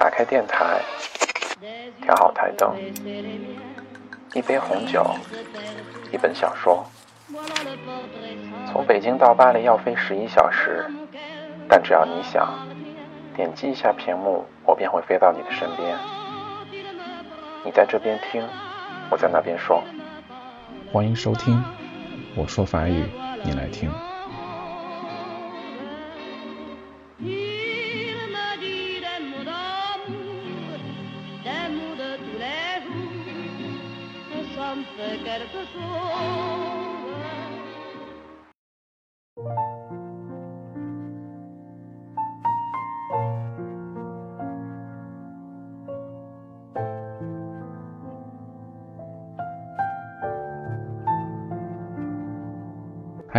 打开电台，调好台灯，一杯红酒，一本小说。从北京到巴黎要飞十一小时，但只要你想，点击一下屏幕，我便会飞到你的身边。你在这边听，我在那边说。欢迎收听，我说法语，你来听。嗨，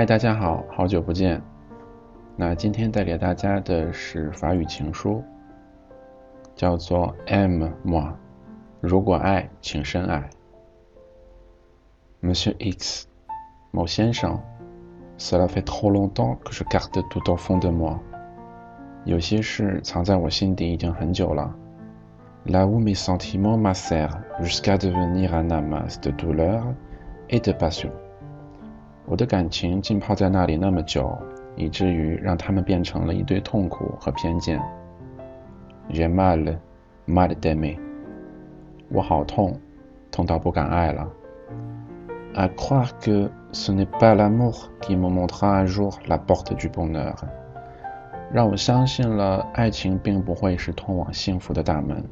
大家好，好久不见。那今天带给大家的是法语情书，叫做 M 莫如果爱，请深爱。Monsieur X，某先生，Cela fait trop longtemps que je garde tout au fond de moi。有些事藏在我心底已经很久了。Là où mes sentiments macèrent jusqu'à devenir un amas de douleur et de passion。我的感情浸泡在那里那么久，以至于让他们变成了一堆痛苦和偏见。J'ai mal, mal d'aimer。我好痛，痛到不敢爱了。À croire que ce n'est pas l'amour qui me montrera un jour la porte du bonheur。让我相信了，爱情并不会是通往幸福的大门。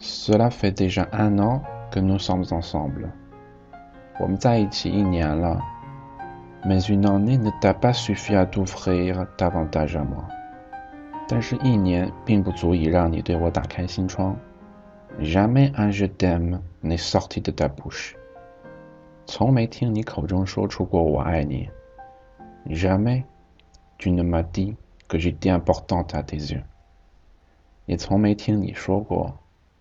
Cela fait déjà un an que nous sommes ensemble。我们在一起一年了。Mais une année ne t'a pas suffi à t'ouvrir davantage à moi。但是，一年并不足以让你对我打开心窗。Jamais un je t'aime n'est sorti de ta bouche。 从没听你口中说出过我爱你。Jamais tu ne m'as dit que j'étais importante à tes yeux。也从没听你说过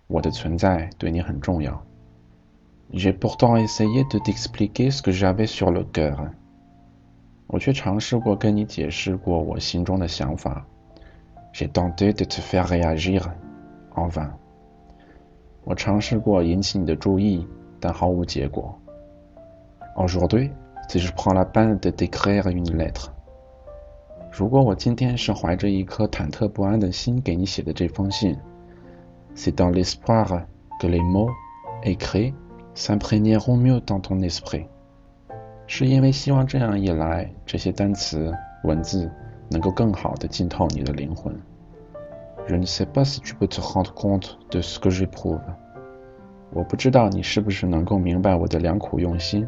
我的存在对你很重要。J'ai pourtant essayé de t'expliquer ce que j'avais sur le cœur。我却尝试过跟你解释过我心中的想法。J'ai tenté de te faire réagir, en vain。我尝试过引起你的注意，但毫无结果。Aujourd'hui, si je prends la peine de t'écrire une lettre。如果我今天是怀着一颗忐忑不安的心给你写的这封信，c'est dans l'espoir que les mots écrits s'imprégneront mieux dans ton esprit。是因为希望这样一来，这些单词、文字能够更好的浸透你的灵魂。Je ne sais pas si tu peux te rendre compte de ce que j'éprouve。我不知道你是不是能够明白我的良苦用心。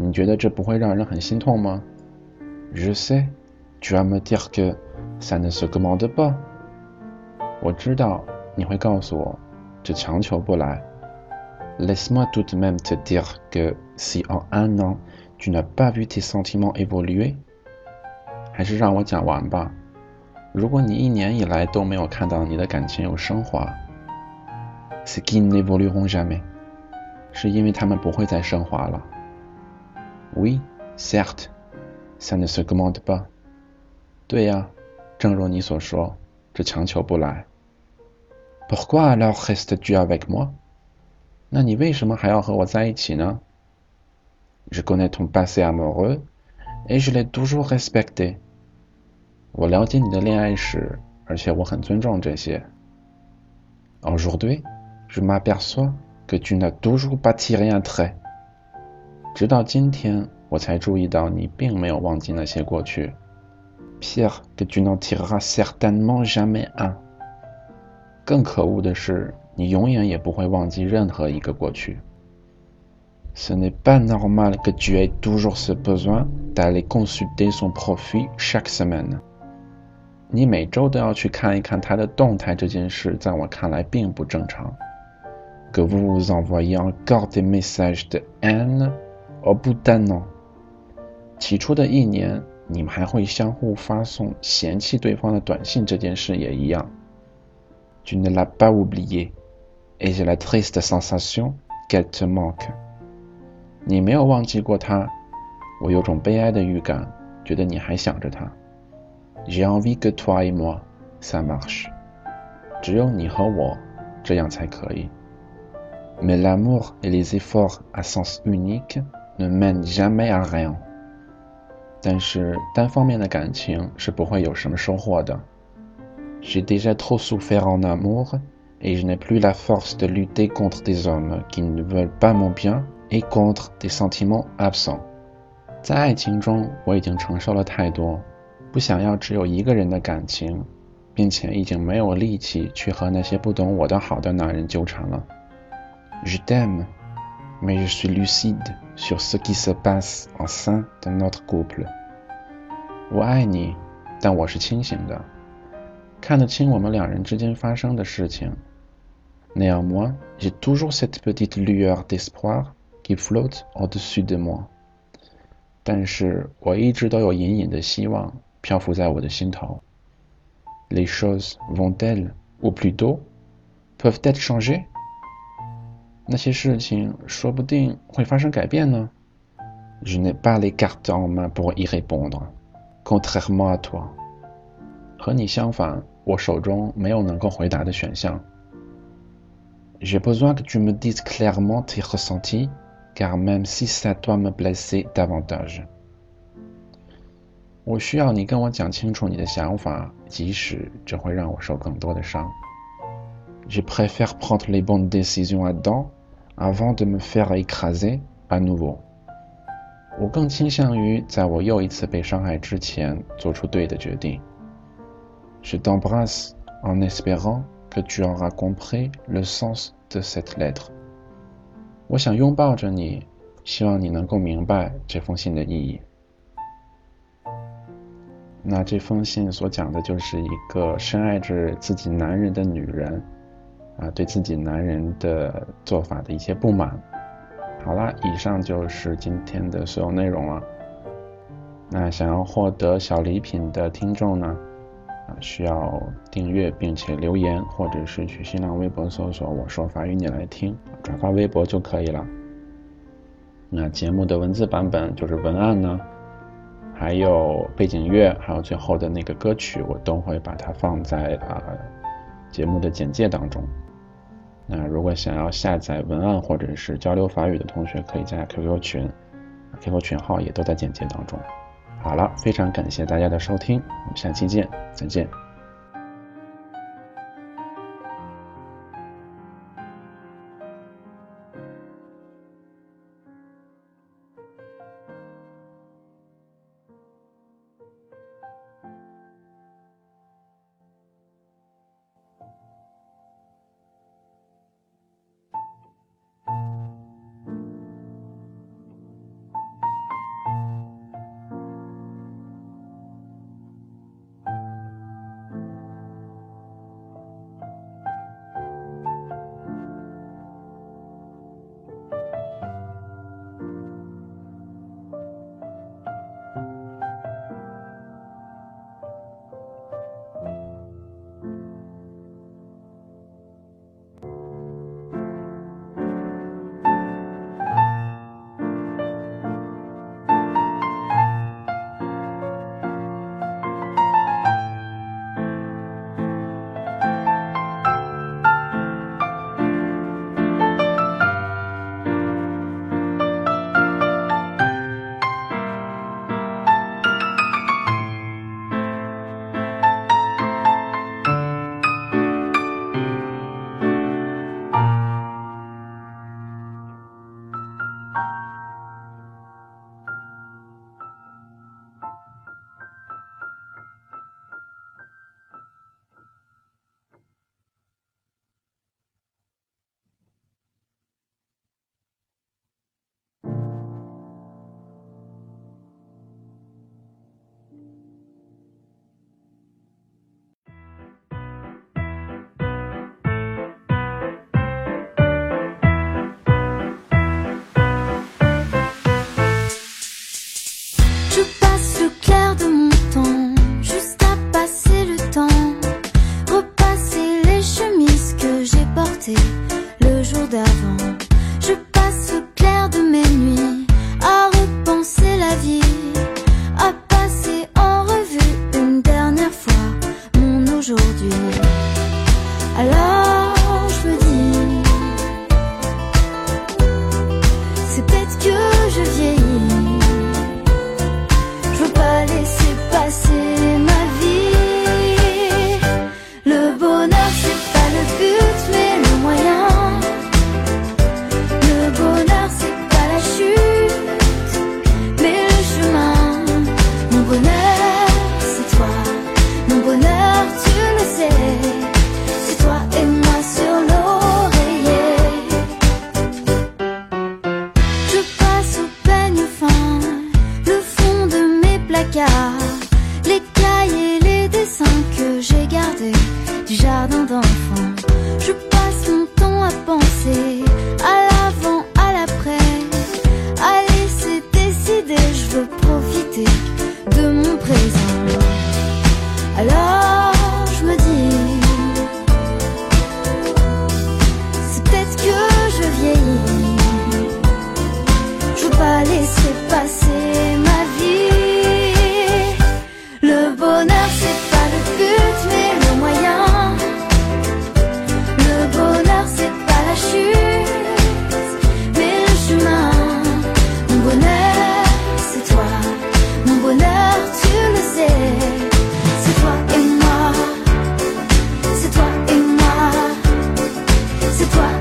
你觉得这不会让人很心痛吗？Je sais，tu vas me dire que ça ne se commande pas。我知道你会告诉我，这强求不来。Laisse-moi tout de même te dire que si en un an tu n'as pas vu tes sentiments évoluer，还是让我讲完吧。如果你一年以来都没有看到你的感情有升华，ce qui n'évolueront jamais，是因为他们不会再升华了。Oui, certes, ça ne se commande pas。对呀，正如你所说，这强求不来。Pourquoi alors restes-tu avec moi？那你为什么还要和我在一起呢？Je connais ton passé amoureux et je l'ai toujours respecté。我了解你的恋爱史，而且我很尊重这些。Aujourd'hui, je m'aperçois que tu n'as toujours pas tiré un trait。 直到今天，我才注意到你并没有忘记那些过去。Pire que tu n'en tireras certainement jamais un。更可恶的是。你永远也不会忘记任何一个过去。Ce n'est pas normal que tu aies toujours ce besoin d'aller consulter son profil chaque semaine。你每周都要去看一看他的动态，这件事在我看来并不正常。que vous vous envoyez encore des messages de haine au bout d'un an。起初的一年，你们还会相互发送嫌弃对方的短信，这件事也一样。Tu ne l'as pas oublié, et j'ai la triste sensation qu'elle te manque。你没有忘记过他，我有种悲哀的预感，觉得你还想着他。J'ai envie que toi et moi ça marche。只有你和我，这样才可以。Mais l'amour et les efforts à sens unique ne mènent jamais à rien。但是单方面的感情是不会有什么收获的。J'ai déjà trop souffert en amour et je n'ai plus la force de lutter contre des hommes qui ne veulent pas mon bien et contre des sentiments absents。在爱情中，我已经承受了太多，不想要只有一个人的感情，并且已经没有力气去和那些不懂我的好的男人纠缠了。Je t'aime, mais je suis lucide sur ce qui se passe en sein de notre couple。我爱你，但我是清醒的，看得清我们两人之间发生的事情。Néanmoins, j'ai toujours cette petite lueur d'espoir qui flotte au-dessus de moi。但是我一直都有隐隐的希望漂浮在我的心头。Les choses vont-elles, ou plutôt, peuvent-elles changer？ 那些事情说不定会发生改变呢。Je n'ai pas les cartes en main pour y répondre, contrairement à toi。和你相反，我手中没有能够回答的选项。J'ai besoin que tu me dises clairement tes ressentis, car même si ça doit me blesser davantage。我需要你跟我讲清楚你的想法，即使这会让我受更多的伤。Je préfère prendre les bonnes décisions à temps。Avant de me faire écraser à nouveau。我更倾向于在我又一次被伤害之前做出对的决定。Je t'embrasse en espérant que tu auras compris le sens de cette lettre。我想拥抱着你，希望你能够明白这封信的意义。那这封信所讲的就是一个深爱着自己男人的女人。啊，对自己男人的做法的一些不满。好啦，以上就是今天的所有内容了。那想要获得小礼品的听众呢，啊，需要订阅并且留言，或者是去新浪微博搜索“我说法语你来听”，转发微博就可以了。那节目的文字版本就是文案呢，还有背景乐，还有最后的那个歌曲，我都会把它放在啊节目的简介当中。那如果想要下载文案或者是交流法语的同学，可以加 QQ 群，QQ 群号也都在简介当中。好了，非常感谢大家的收听，我们下期见，再见。du jardin d'enfants.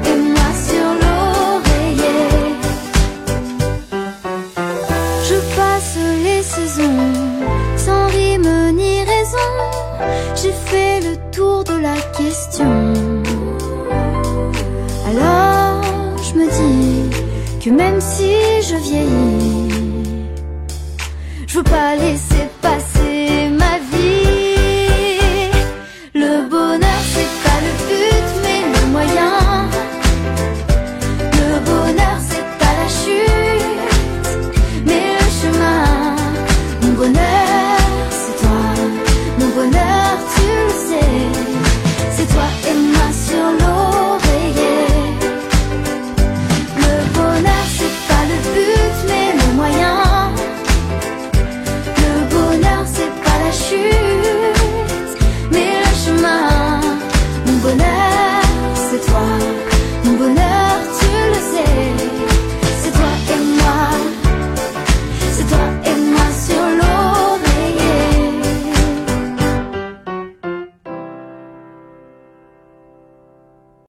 Et moi sur l'oreiller, je passe les saisons sans rime ni raison. J'ai fait le tour de la question. Alors je me dis que même si je vieillis, je veux pas laisser.